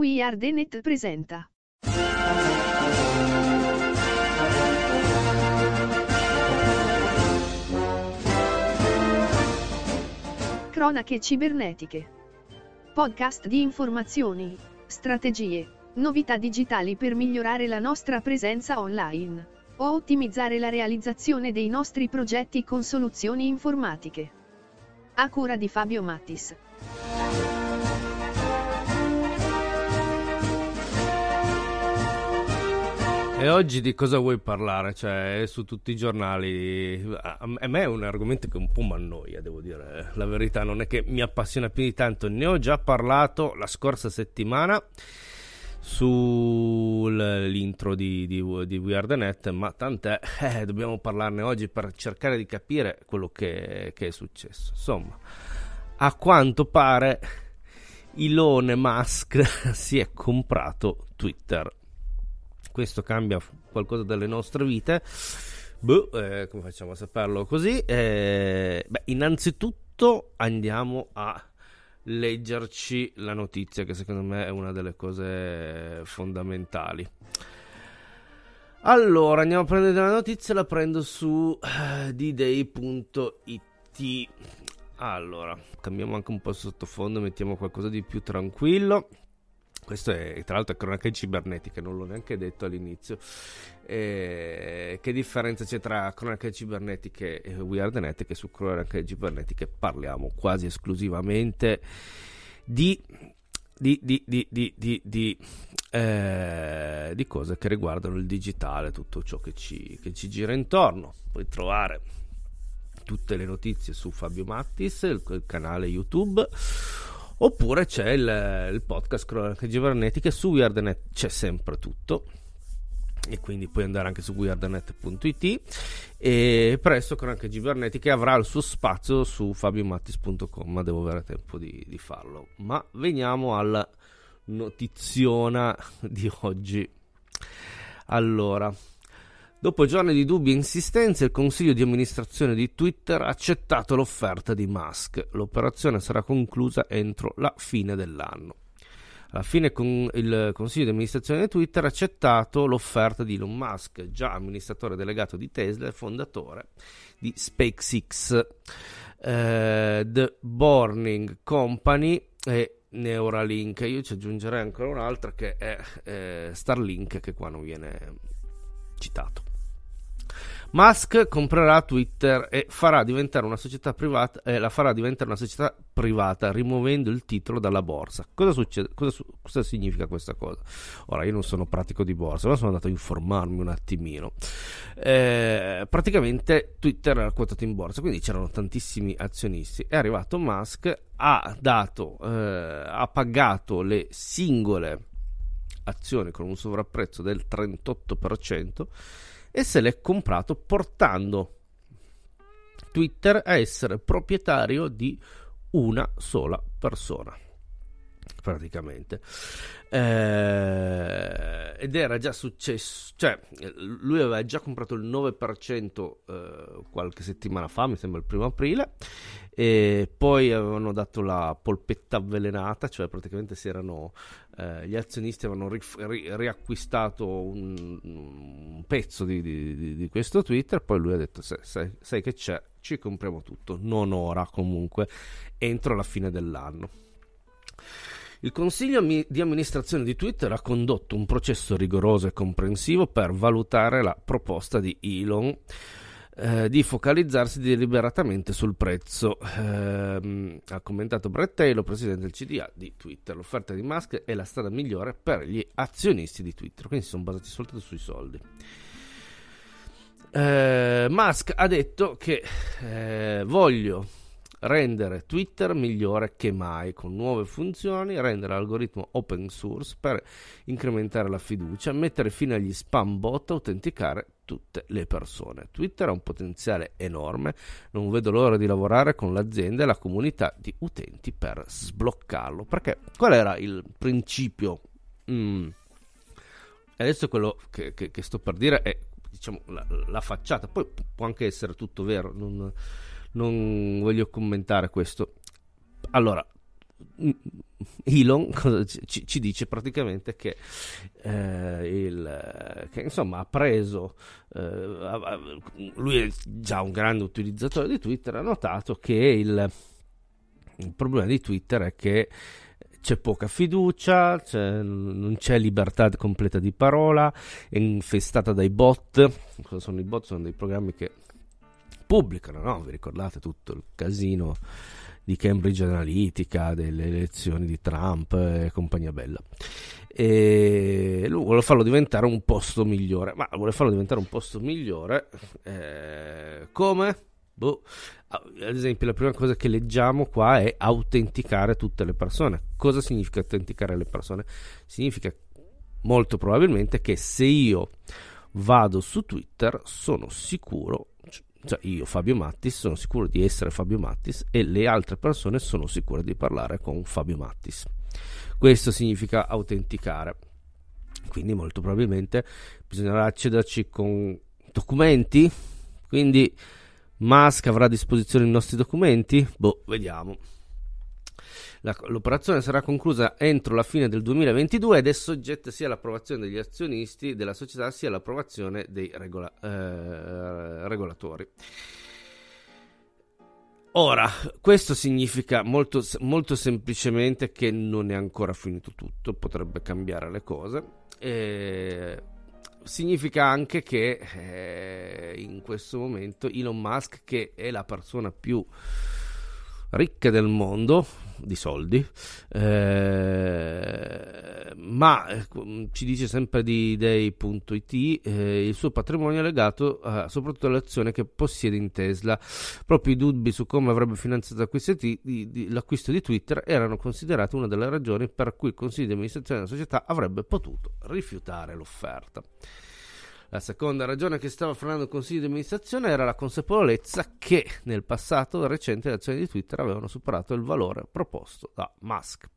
We Are The Net presenta. Cronache cibernetiche. Podcast di informazioni, strategie, novità digitali per migliorare la nostra presenza online o ottimizzare la realizzazione dei nostri progetti con soluzioni informatiche. A cura di Fabio Mattis. E oggi di cosa vuoi parlare? Cioè, su tutti i giornali. A me è un argomento che un po' mi annoia, devo dire. La verità non è che mi appassiona più di tanto. Ne ho già parlato la scorsa settimana sull'intro di, di, di We Are The Net, ma tant'è, eh, dobbiamo parlarne oggi per cercare di capire quello che, che è successo. Insomma, a quanto pare Elon Musk si è comprato Twitter questo cambia qualcosa delle nostre vite. Boh, eh, come facciamo a saperlo così? Eh, beh, innanzitutto andiamo a leggerci la notizia, che secondo me è una delle cose fondamentali. Allora, andiamo a prendere la notizia, la prendo su uh, dday.it. Allora, cambiamo anche un po' il sottofondo, mettiamo qualcosa di più tranquillo. Questo è tra l'altro è cronache cibernetiche, non l'ho neanche detto all'inizio. Eh, che differenza c'è tra cronache cibernetiche e We Are The Net? Che su cronache cibernetiche parliamo quasi esclusivamente di, di, di eh, di cose che riguardano il digitale, tutto ciò che ci, che ci gira intorno. Puoi trovare tutte le notizie su Fabio Mattis, il, il canale YouTube Oppure c'è il, il podcast Cronache Cibernetiche su WeirdNet, c'è sempre tutto. E quindi puoi andare anche su weirdnet.it e presto Cronache Cibernetiche avrà il suo spazio su fabiomattis.com ma devo avere tempo di, di farlo. Ma veniamo alla notiziona di oggi. Allora Dopo giorni di dubbi e insistenze, il consiglio di amministrazione di Twitter ha accettato l'offerta di Musk. L'operazione sarà conclusa entro la fine dell'anno. Alla fine con il consiglio di amministrazione di Twitter ha accettato l'offerta di Elon Musk, già amministratore delegato di Tesla e fondatore di SpaceX, eh, The Burning Company e Neuralink. Io ci aggiungerei ancora un'altra che è eh, Starlink, che qua non viene citato. Musk comprerà Twitter e farà privata, eh, la farà diventare una società privata rimuovendo il titolo dalla borsa. Cosa, succede, cosa, cosa, significa questa cosa? Ora, io non sono pratico di borsa, ma sono andato a informarmi un attimino. Eh, praticamente Twitter era quotato in borsa, quindi c'erano tantissimi azionisti. È arrivato Musk, ha dato, eh, ha pagato le singole azioni con un sovrapprezzo del 38% e se l'è comprato portando. Twitter a essere proprietario di una sola persona praticamente. Eh, ed era già successo cioè lui aveva già comprato il 9% eh, qualche settimana fa mi sembra il primo aprile e poi avevano dato la polpetta avvelenata cioè praticamente si erano eh, gli azionisti avevano ri- ri- riacquistato un, un pezzo di, di, di, questo Twitter poi lui ha detto sai, sai, sai che c'è ci compriamo tutto non ora comunque entro la fine dell'anno il consiglio di amministrazione di Twitter ha condotto un processo rigoroso e comprensivo per valutare la proposta di Elon eh, di focalizzarsi deliberatamente sul prezzo. Eh, ha commentato Brett Taylor, presidente del CDA di Twitter. L'offerta di Musk è la strada migliore per gli azionisti di Twitter, quindi si sono basati soltanto sui soldi. Eh, Musk ha detto che eh, voglio rendere Twitter migliore che mai con nuove funzioni, rendere l'algoritmo open source per incrementare la fiducia, mettere fine agli spam bot, autenticare tutte le persone. Twitter ha un potenziale enorme, non vedo l'ora di lavorare con l'azienda e la comunità di utenti per sbloccarlo. Perché qual era il principio? Mm. Adesso quello che, che, che, sto per dire è diciamo, la, la, facciata, poi può anche essere tutto vero, non, non voglio commentare questo. Allora, Elon ci, dice praticamente che, eh, il, che insomma ha preso eh, lui è già un grande utilizzatore di Twitter ha notato che il, il problema di Twitter è che c'è poca fiducia, c'è, non c'è libertà completa di parola, è infestata dai bot. Cosa sono i bot? Sono dei programmi che pubblicano, no? Vi ricordate tutto il casino di Cambridge Analytica, delle elezioni di Trump e compagnia bella. E lui vuole farlo diventare un posto migliore, ma vuole farlo diventare un posto migliore eh, come? Boh. Ad esempio, la prima cosa che leggiamo qua è autenticare tutte le persone. Cosa significa autenticare le persone? Significa molto probabilmente che se io vado su Twitter sono sicuro cioè io, Fabio Mattis, sono sicuro di essere Fabio Mattis e le altre persone sono sicure di parlare con Fabio Mattis. Questo significa autenticare. Quindi molto probabilmente bisognerà accederci con documenti. Quindi Musk avrà a disposizione i nostri documenti? Boh, vediamo. La, l'operazione sarà conclusa entro la fine del 2022 ed è soggetta sia all'approvazione degli azionisti della società sia all'approvazione dei regola, eh, regolatori. Ora, questo significa molto, molto, semplicemente che non è ancora finito tutto, potrebbe cambiare le cose. E significa anche che eh, in questo momento Elon Musk, che è la persona più ricche del mondo di soldi, eh, ma eh, ci dice sempre di Day.it eh, il suo patrimonio è legato eh, soprattutto all'azione che possiede in Tesla. Proprio i dubbi su come avrebbe finanziato di, di, l'acquisto di Twitter erano considerati una delle ragioni per cui il consiglio di amministrazione della società avrebbe potuto rifiutare l'offerta. La seconda ragione che stava frenando il consiglio di amministrazione era la consapevolezza che nel passato recente le azioni di Twitter avevano superato il valore proposto da Musk.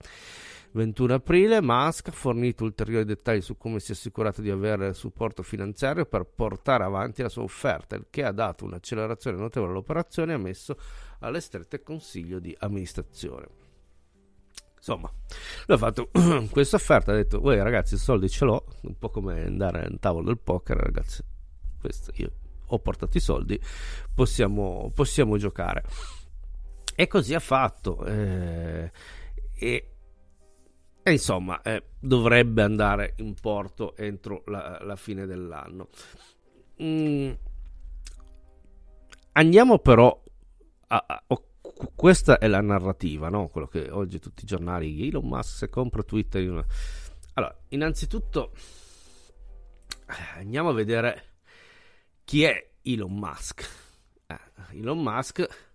21 aprile Musk ha fornito ulteriori dettagli su come si è assicurato di avere supporto finanziario per portare avanti la sua offerta, il che ha dato un'accelerazione notevole all'operazione e ha messo alle strette consiglio di amministrazione. Insomma, lui ha fatto questa offerta, ha detto, voi ragazzi i soldi ce l'ho, un po' come andare al tavolo del poker, ragazzi, questo io ho portato i soldi, possiamo, possiamo giocare. E così ha fatto. Eh, e, e, insomma, eh, dovrebbe andare in porto entro la, la fine dell'anno. Mm. Andiamo però a, a, questa è la narrativa, no? quello che oggi tutti i giornali, Elon Musk se compra Twitter. Allora, innanzitutto andiamo a vedere chi è Elon Musk. Eh, Elon Musk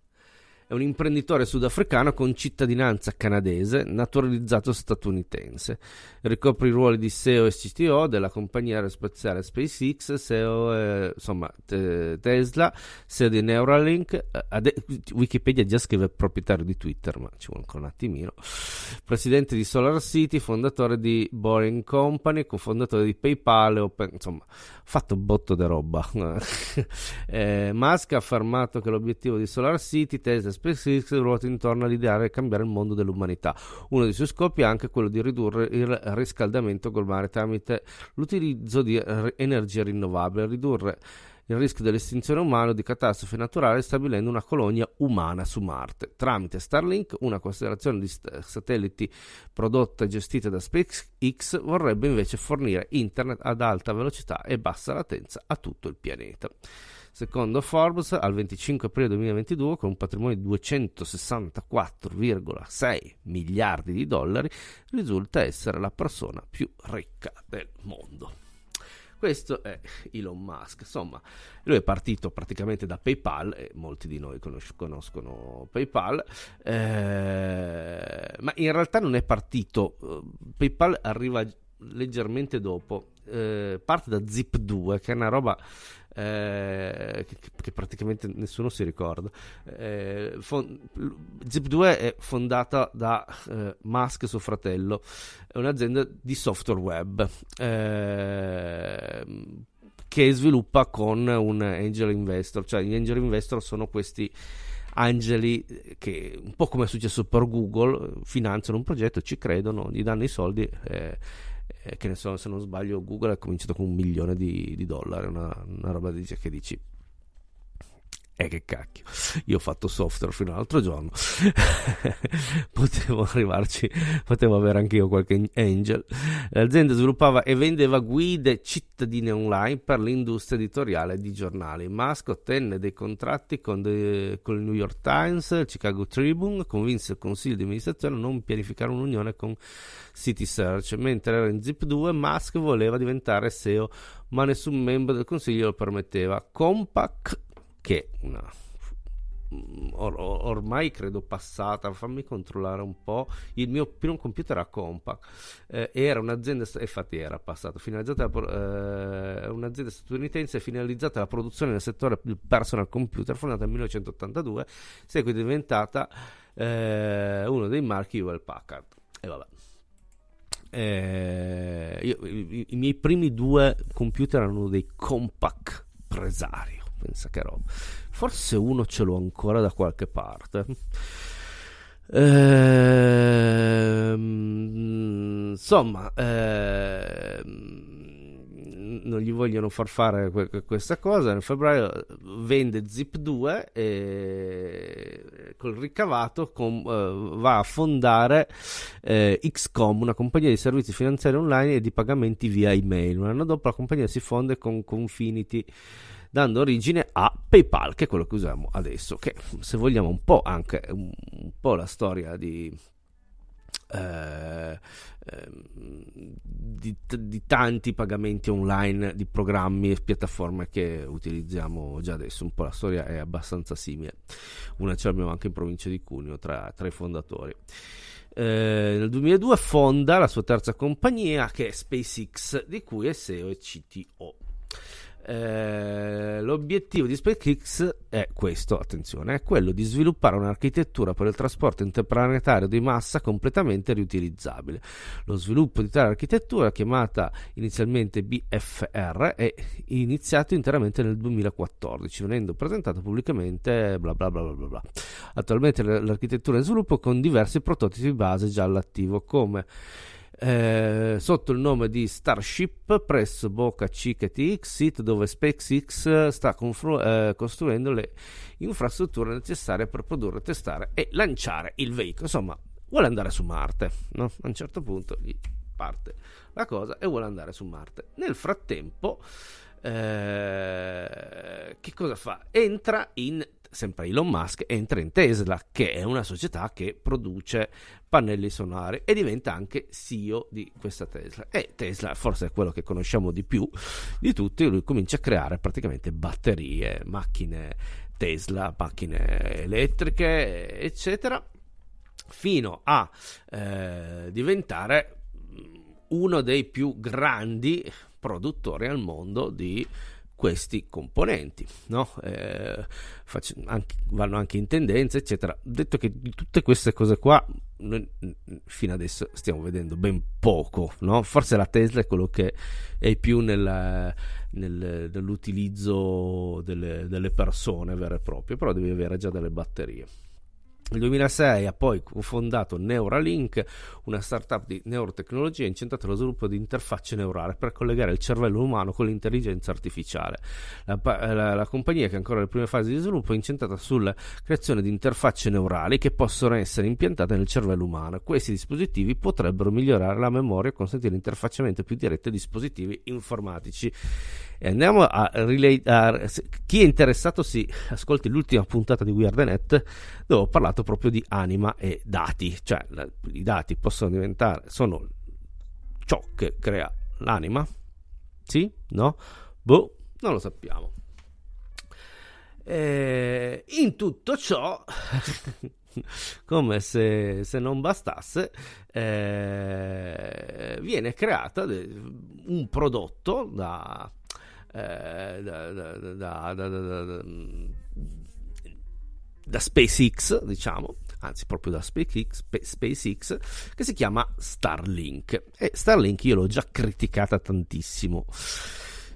è un imprenditore sudafricano con cittadinanza canadese, naturalizzato statunitense. Ricopre i ruoli di CEO e CTO della compagnia aerospaziale SpaceX, CEO eh, insomma, te- Tesla, CEO di Neuralink. Eh, ade- Wikipedia già scrive proprietario di Twitter, ma ci vuole ancora un attimino. Presidente di Solar City, fondatore di Boring Company, cofondatore di PayPal, open, insomma, fatto botto di roba. eh, Musk ha affermato che l'obiettivo di Solar City, Tesla SpaceX ruota intorno all'ideale di cambiare il mondo dell'umanità. Uno dei suoi scopi è anche quello di ridurre il riscaldamento globale tramite l'utilizzo di energia rinnovabile, ridurre il rischio dell'estinzione umana o di catastrofe naturale stabilendo una colonia umana su Marte. Tramite Starlink, una costellazione di satelliti prodotta e gestita da SpaceX, vorrebbe invece fornire internet ad alta velocità e bassa latenza a tutto il pianeta. Secondo Forbes, al 25 aprile 2022, con un patrimonio di 264,6 miliardi di dollari, risulta essere la persona più ricca del mondo. Questo è Elon Musk. Insomma, lui è partito praticamente da PayPal, e molti di noi conos- conoscono PayPal, eh, ma in realtà non è partito. Eh, PayPal arriva leggermente dopo. Eh, parte da Zip2, che è una roba eh, che, che, praticamente nessuno si ricorda. Eh, fon- Zip2 è fondata da eh, Musk, suo fratello, è un'azienda di software web ehm, che sviluppa con un angel investor, cioè gli angel investor sono questi angeli che un po' come è successo per Google finanziano un progetto, ci credono, gli danno i soldi. Eh, eh, che ne so, se non sbaglio, Google ha cominciato con un milione di, di dollari, una, una roba di, che dici eh, che cacchio, io ho fatto software fino all'altro giorno, potevo arrivarci, potevo avere anche io qualche angel. L'azienda sviluppava e vendeva guide cittadine online per l'industria editoriale di giornali. Musk ottenne dei contratti con, de, con il New York Times, il Chicago Tribune, convinse il consiglio di amministrazione a non pianificare un'unione con City Search. Mentre era in Zip 2, Musk voleva diventare SEO, ma nessun membro del consiglio lo permetteva. Compaq che una Or, ormai credo passata, fammi controllare un po'. Il mio primo computer a Compaq eh, era un'azienda, infatti era passato, finalizzata a, eh, un'azienda statunitense finalizzata alla produzione nel settore del personal computer, fondata nel 1982, seguito diventata eh, uno dei marchi Hewlett Packard. E vabbè. Eh, io, i, i, miei primi due computer erano dei Compaq Presario pensa che roba. Forse uno ce l'ho ancora da qualche parte. Ehm, insomma, ehm, non gli vogliono far fare que- questa cosa. Nel febbraio vende Zip 2 e col ricavato com- uh, va a fondare eh, XCOM, una compagnia di servizi finanziari online e di pagamenti via email. Un anno dopo la compagnia si fonde con Confinity dando origine a PayPal, che è quello che usiamo adesso, che se vogliamo un po' anche un, un po' la storia di, eh, eh, di, di, tanti pagamenti online di programmi e piattaforme che utilizziamo già adesso. Un po' la storia è abbastanza simile. Una ce l'abbiamo anche in provincia di Cuneo tra, tra i fondatori. Eh, nel 2002 fonda la sua terza compagnia che è SpaceX, di cui è CEO e CTO. Eh, l'obiettivo di SpaceX è questo, attenzione, è quello di sviluppare un'architettura per il trasporto interplanetario di massa completamente riutilizzabile. Lo sviluppo di tale architettura, chiamata inizialmente BFR, è iniziato interamente nel 2014, venendo presentato pubblicamente bla bla bla bla bla. Attualmente l'architettura è in sviluppo con diversi prototipi base già all'attivo come eh, sotto il nome di Starship presso Boca Chica TX, sito dove SpaceX sta confru- eh, costruendo le infrastrutture necessarie per produrre, testare e lanciare il veicolo. Insomma, vuole andare su Marte. No? A un certo punto gli parte la cosa e vuole andare su Marte. Nel frattempo, eh, che cosa fa? Entra in sempre Elon Musk entra in Tesla, che è una società che produce pannelli solari e diventa anche CEO di questa Tesla. E Tesla forse è quello che conosciamo di più di tutti, lui comincia a creare praticamente batterie, macchine Tesla, macchine elettriche, eccetera, fino a eh, diventare uno dei più grandi produttori al mondo di questi componenti, no? eh, faccio, anche, vanno anche in tendenza, eccetera. Detto che di tutte queste cose qua, noi fino adesso stiamo vedendo ben poco, no? Forse la Tesla è quello che è più nella, nel, nell'utilizzo delle, delle persone vere e proprie, però devi avere già delle batterie. Nel 2006 ha poi fondato Neuralink, una startup di neurotecnologia incentrata allo sviluppo di interfacce neurali per collegare il cervello umano con l'intelligenza artificiale. La, la, la, compagnia, che è ancora nelle prime fasi di sviluppo, è incentrata sulla creazione di interfacce neurali che possono essere impiantate nel cervello umano. Questi dispositivi potrebbero migliorare la memoria e consentire l'interfacciamento più diretto ai dispositivi informatici. E andiamo a relay. chi è interessato si ascolti l'ultima puntata di WeirdNet dove ho parlato proprio di anima e dati, cioè la, i dati possono diventare, sono ciò che crea l'anima? Sì? No? Boh, non lo sappiamo. E in tutto ciò, come se, se, non bastasse, eh, viene creato un prodotto da eh, da, da, da, da, SpaceX, diciamo, anzi proprio da SpaceX, SpaceX, che si chiama Starlink. E Starlink io l'ho già criticata tantissimo.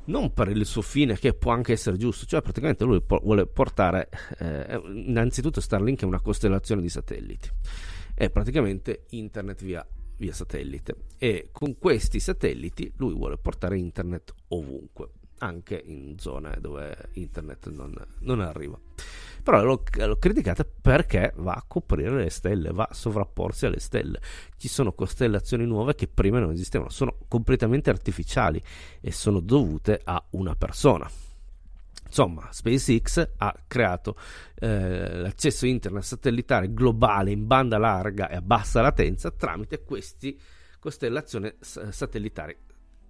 non per il suo fine che può anche essere giusto, cioè praticamente lui po- vuole portare, eh, innanzitutto Starlink è una costellazione di satelliti, è praticamente internet via, via satellite e con questi satelliti lui vuole portare internet ovunque, anche in zone dove internet non, non arriva però l'ho, l'ho criticata perché va a coprire le stelle, va a sovrapporsi alle stelle. Ci sono costellazioni nuove che prima non esistevano, sono completamente artificiali e sono dovute a una persona. Insomma, SpaceX ha creato eh, l'accesso internet satellitare globale in banda larga e a bassa latenza tramite queste costellazioni satellitari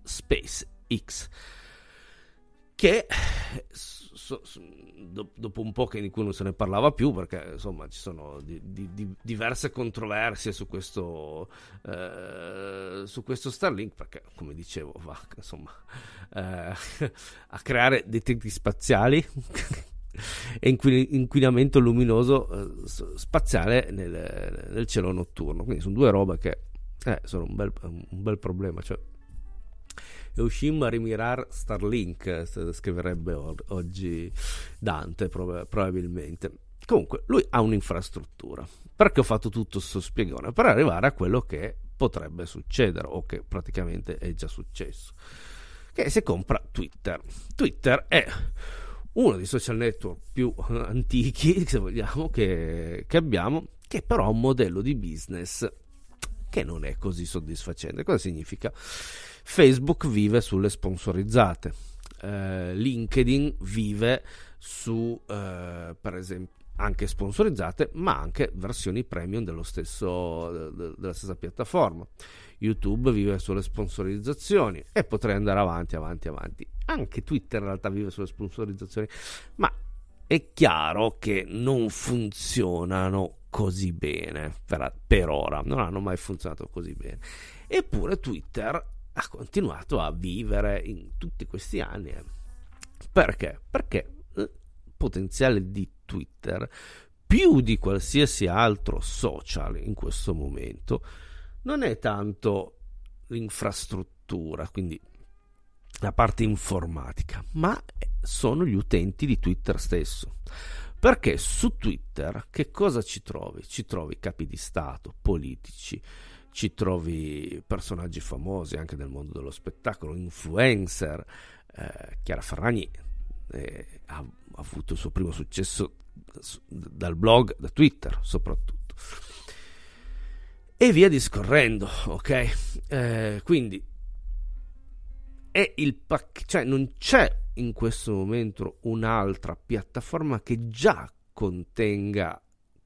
SpaceX che so, so, dopo un po' che di cui non se ne parlava più perché insomma ci sono di, di, di diverse controversie su questo, eh, su questo Starlink perché come dicevo va insomma eh, a creare dei tempi spaziali e inquinamento luminoso eh, spaziale nel, nel, cielo notturno. Quindi sono due robe che eh, sono un bel, un bel problema cioè Eushim Rimirar Starlink, scriverebbe oggi Dante prob- probabilmente. Comunque, lui ha un'infrastruttura. Perché ho fatto tutto questo spiegone? Per arrivare a quello che potrebbe succedere, o che praticamente è già successo. Che si compra Twitter. Twitter è uno dei social network più antichi, se vogliamo, che, che abbiamo, che però ha un modello di business che non è così soddisfacente. Cosa significa? Facebook vive sulle sponsorizzate, eh, LinkedIn vive su, eh, per esempio, anche sponsorizzate, ma anche versioni premium stesso, de, della stessa piattaforma. YouTube vive sulle sponsorizzazioni e potrei andare avanti, avanti, avanti. Anche Twitter in realtà vive sulle sponsorizzazioni, ma è chiaro che non funzionano così bene per, per ora, non hanno mai funzionato così bene. Eppure Twitter ha continuato a vivere in tutti questi anni. Eh. Perché? Perché il potenziale di Twitter, più di qualsiasi altro social in questo momento, non è tanto l'infrastruttura, quindi la parte informatica, ma sono gli utenti di Twitter stesso. Perché su Twitter che cosa ci trovi? Ci trovi capi di Stato, politici, ci trovi personaggi famosi anche del mondo dello spettacolo, influencer. Eh, Chiara Ferragni eh, ha, ha, avuto il suo primo successo dal blog, da Twitter soprattutto. E via discorrendo, ok? Eh, quindi è il pac- cioè non c'è in questo momento un'altra piattaforma che già contenga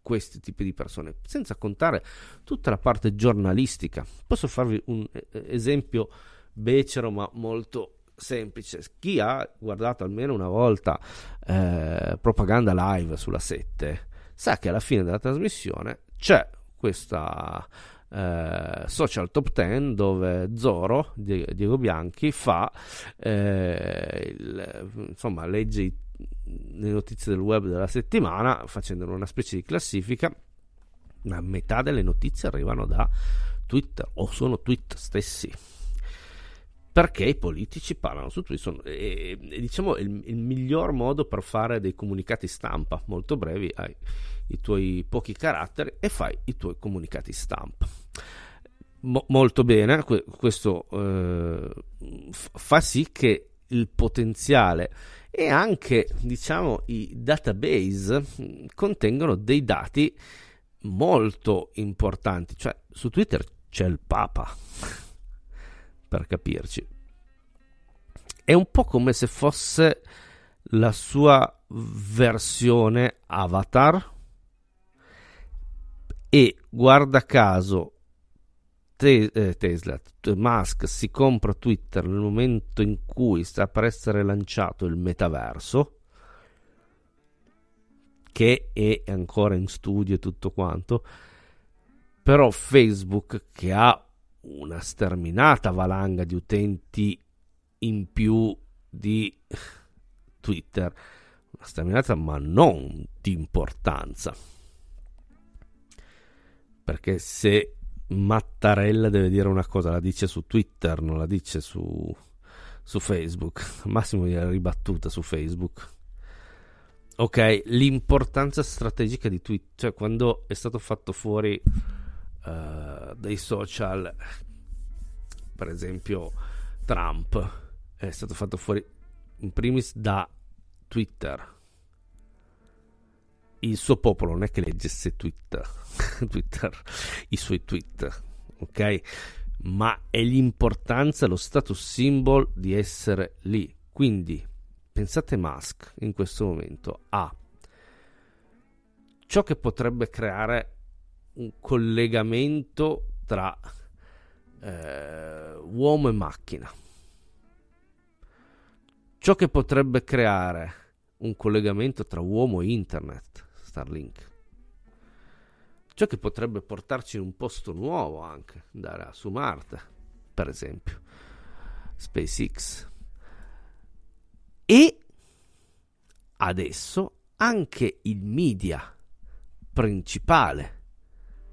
questi tipi di persone, senza contare tutta la parte giornalistica. Posso farvi un eh, esempio becero ma molto semplice. Chi ha guardato almeno una volta eh, propaganda live sulla 7 sa che alla fine della trasmissione c'è questa eh, social top 10 dove Zoro, Diego Bianchi, fa eh, il, insomma legge i le notizie del web della settimana, facendo una specie di classifica, la metà delle notizie arrivano da Twitter o sono tweet stessi. Perché i politici parlano su Twitter e, e diciamo il, il, miglior modo per fare dei comunicati stampa molto brevi hai i tuoi pochi caratteri e fai i tuoi comunicati stampa. Mo, molto bene, questo eh, fa sì che il potenziale e anche diciamo i database contengono dei dati molto importanti. Cioè su Twitter c'è il Papa per capirci. È un po' come se fosse la sua versione avatar. E guarda caso te- eh, Tesla, Musk si compra Twitter nel momento in cui sta per essere lanciato il metaverso, che è ancora in studio e tutto quanto, però Facebook che ha una sterminata valanga di utenti in più di Twitter, una sterminata ma non di importanza. Perché se Mattarella deve dire una cosa, la dice su Twitter, non la dice su, su Facebook, massimo gliela ribattuta su Facebook. Ok, l'importanza strategica di Twitter, cioè quando è stato fatto fuori uh, dai social, per esempio Trump, è stato fatto fuori in primis da Twitter. Il suo popolo non è che leggesse Twitter, Twitter i suoi tweet, ok? Ma è l'importanza, lo status symbol di essere lì. Quindi pensate Musk in questo momento a ciò che potrebbe creare un collegamento tra eh, uomo e macchina ciò che potrebbe creare un collegamento tra uomo e internet, Starlink. Ciò che potrebbe portarci in un posto nuovo anche, andare su Marte, per esempio, SpaceX. E adesso anche il media principale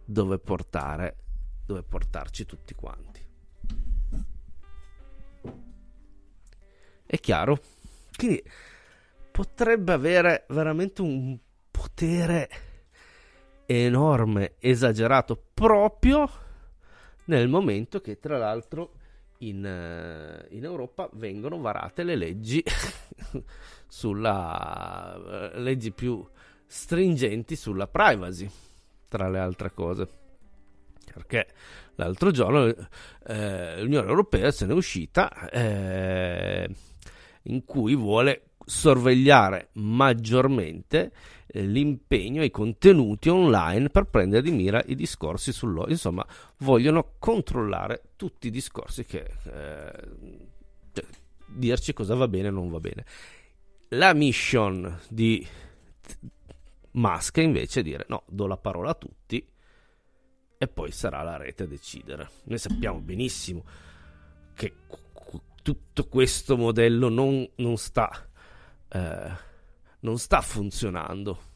dove portare dove portarci tutti quanti. È chiaro? Quindi potrebbe avere veramente un potere enorme, esagerato, proprio nel momento che tra l'altro in, eh, in Europa vengono varate le leggi sulla uh, leggi più stringenti sulla privacy, tra le altre cose. Perché l'altro giorno eh, l'Unione Europea se n'è uscita eh, in cui vuole sorvegliare maggiormente eh, l'impegno e i contenuti online per prendere di mira i discorsi sull'oro. Insomma, vogliono controllare tutti i discorsi che eh, cioè, dirci cosa va bene e non va bene. La mission di Musk è invece dire no, do la parola a tutti e poi sarà la rete a decidere. Noi sappiamo benissimo che tutto questo modello non, non, sta, eh, non sta funzionando.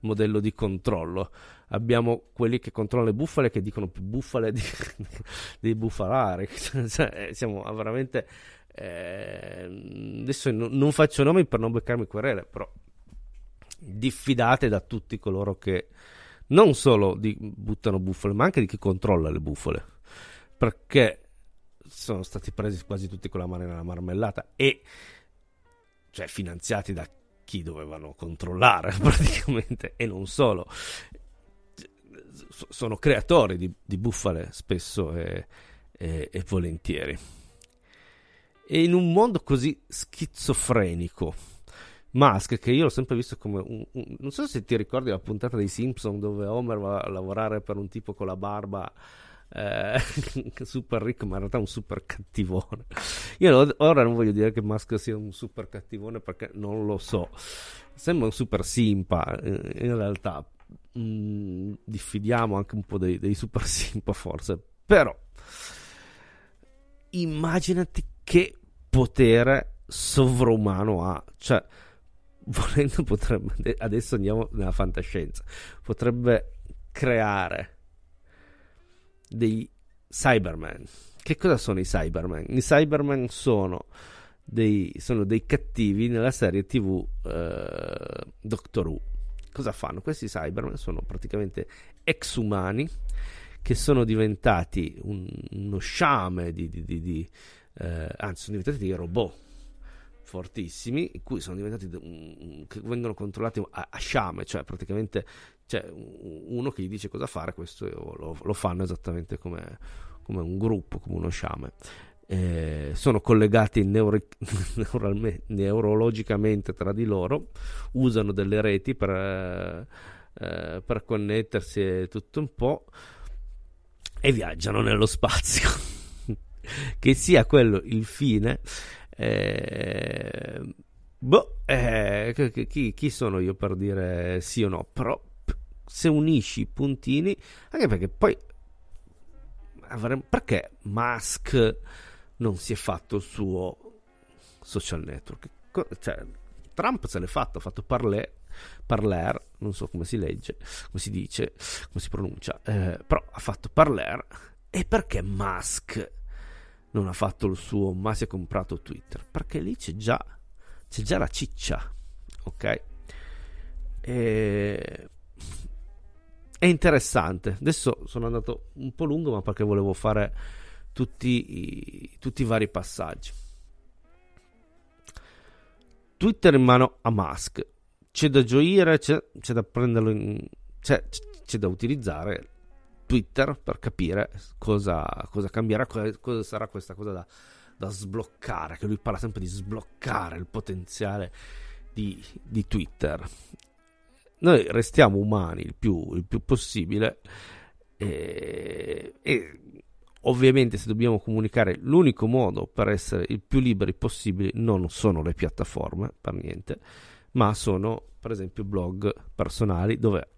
Modello di controllo. Abbiamo quelli che controllano le bufale che dicono più bufale di, di bufalare. Cioè, siamo veramente. Eh, adesso non, non faccio nomi per non beccarmi querele, però diffidate da tutti coloro che non solo di, buttano bufale, ma anche di chi controlla le bufale. Perché sono stati presi quasi tutti con la mano nella marmellata e cioè finanziati da chi dovevano controllare praticamente e non solo. Sono creatori di, di bufale spesso e, e, e, volentieri. E in un mondo così schizofrenico Musk che io l'ho sempre visto come un, un, non so se ti ricordi la puntata dei Simpson dove Homer va a lavorare per un tipo con la barba eh, super ricco, ma in realtà un super cattivone. Io ora non voglio dire che Musk sia un super cattivone perché non lo so. Sembra un super simpa, eh, in realtà mm, diffidiamo anche un po' dei, dei super simpa forse, però immaginati che potere sovrumano ha, cioè volendo potrebbe adesso andiamo nella fantascienza potrebbe creare dei Cybermen. Che cosa sono i Cybermen? I Cybermen sono dei, sono dei cattivi nella serie TV eh, Doctor Who. Cosa fanno? Questi Cybermen sono praticamente ex umani che sono diventati un, uno sciame di, di, di, di eh, anzi sono diventati dei robot fortissimi in cui sono diventati che vengono controllati a, a sciame cioè praticamente c'è uno che gli dice cosa fare, questo lo, lo fanno esattamente come, come, un gruppo, come uno sciame. Eh, sono collegati neuro- neurologicamente tra di loro, usano delle reti per, eh, per connettersi e tutto un po' e viaggiano nello spazio. che sia quello il fine. Eh, boh, eh, chi, chi, sono io per dire sì o no? Però se unisci i puntini, anche perché poi avremmo, perché Musk non si è fatto il suo social network? Cioè, Trump se l'è fatto, ha fatto Parler, Parler, non so come si legge, come si dice, come si pronuncia, eh, però ha fatto Parler e perché Musk non ha fatto il suo, ma si è comprato Twitter? Perché lì c'è già, c'è già la ciccia, ok? E... È interessante. Adesso sono andato un po' lungo, ma perché volevo fare tutti i, tutti i vari passaggi. Twitter in mano a Musk. C'è da gioire, c'è, c'è da prenderlo in, c'è, c'è, da utilizzare Twitter per capire cosa, cosa cambierà, cosa, sarà questa cosa da, da, sbloccare. Che lui parla sempre di sbloccare il potenziale di, di Twitter. Noi restiamo umani il più, il più possibile e, e Ovviamente se dobbiamo comunicare l'unico modo per essere il più liberi possibili non sono le piattaforme, per niente, ma sono per esempio blog personali dove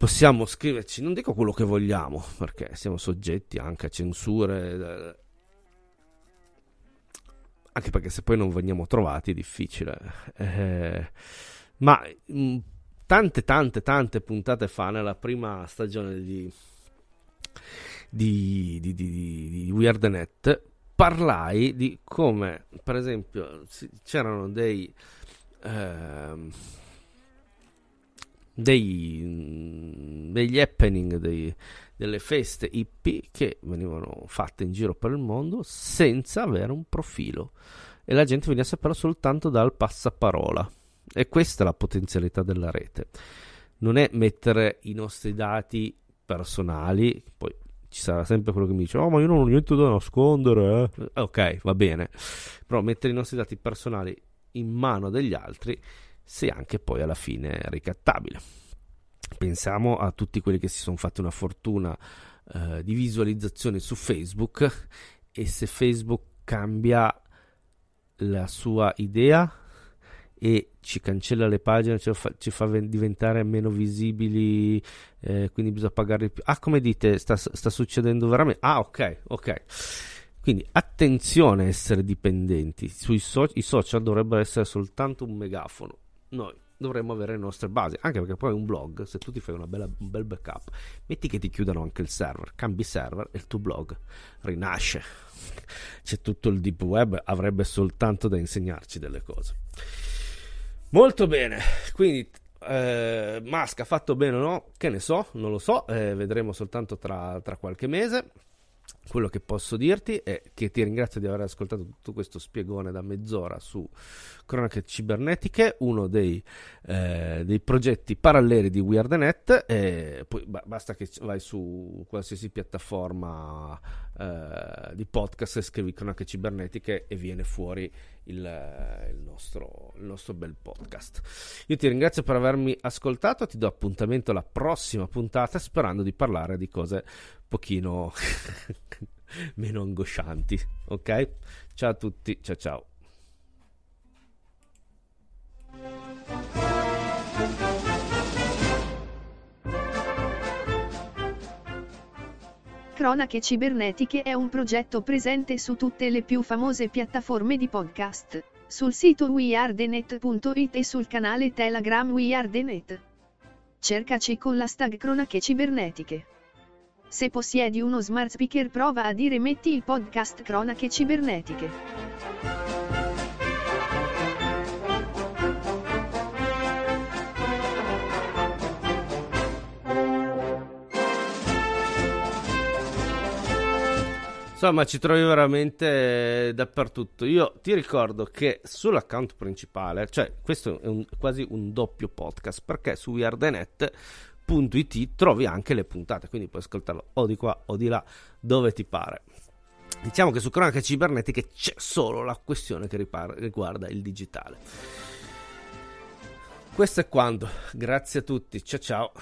possiamo scriverci, non dico quello che vogliamo, perché siamo soggetti anche a censure, eh, anche perché se poi non veniamo trovati è difficile. Eh, ma mm, tante, tante, tante puntate fa nella prima stagione di di, di, di, di WeirdNet parlai di come, per esempio, c'erano dei, eh, dei degli happening, dei, delle feste IP che venivano fatte in giro per il mondo senza avere un profilo e la gente veniva a saperlo soltanto dal passaparola. E questa è la potenzialità della rete. Non è mettere i nostri dati personali, poi ci sarà sempre quello che mi dice: Oh, ma io non ho niente da nascondere. Eh. eh. Ok, va bene. Però mettere i nostri dati personali in mano degli altri, se anche poi alla fine ricattabile. Pensiamo a tutti quelli che si sono fatti una fortuna eh, di visualizzazione su Facebook e se Facebook cambia la sua idea e ci cancella le pagine, ci fa, ci fa diventare meno visibili, eh, quindi bisogna pagare di più. Ah, come dite, sta, sta succedendo veramente? Ah, ok, ok. Quindi attenzione a essere dipendenti. Sui so- I social dovrebbero essere soltanto un megafono. Noi dovremmo avere le nostre basi. Anche perché poi un blog, se tu ti fai bella, un bel backup, metti che ti chiudano anche il server, cambi server e il tuo blog rinasce. C'è tutto il deep web, avrebbe soltanto da insegnarci delle cose. Molto bene, quindi eh, Musk ha fatto bene o no? Che ne so, non lo so, eh, vedremo soltanto tra, tra qualche mese. Quello che posso dirti è che ti ringrazio di aver ascoltato tutto questo spiegone da mezz'ora su cronache cibernetiche, uno dei, eh, dei progetti paralleli di WeirdNet. E poi ba- basta che vai su qualsiasi piattaforma eh, di podcast e scrivi cronache cibernetiche e viene fuori il, il, nostro, il nostro bel podcast. Io ti ringrazio per avermi ascoltato, ti do appuntamento alla prossima puntata sperando di parlare di cose pochino meno angoscianti. Ok? Ciao a tutti, ciao ciao. Cronache Cibernetiche è un progetto presente su tutte le più famose piattaforme di podcast, sul sito weardenet.it e sul canale Telegram WeAreDenet. Cercaci con l'hashtag Cronache Cibernetiche. Se possiedi uno smart speaker prova a dire metti il podcast Cronache Cibernetiche. Insomma, ci trovi veramente dappertutto. Io ti ricordo che sull'account principale, cioè questo è un, quasi un doppio podcast, perché su weardenet.it trovi anche le puntate, quindi puoi ascoltarlo o di qua o di là, dove ti pare. Diciamo che su cronache cibernetiche c'è solo la questione che riguarda il digitale. Questo è quanto. Grazie a tutti. Ciao ciao.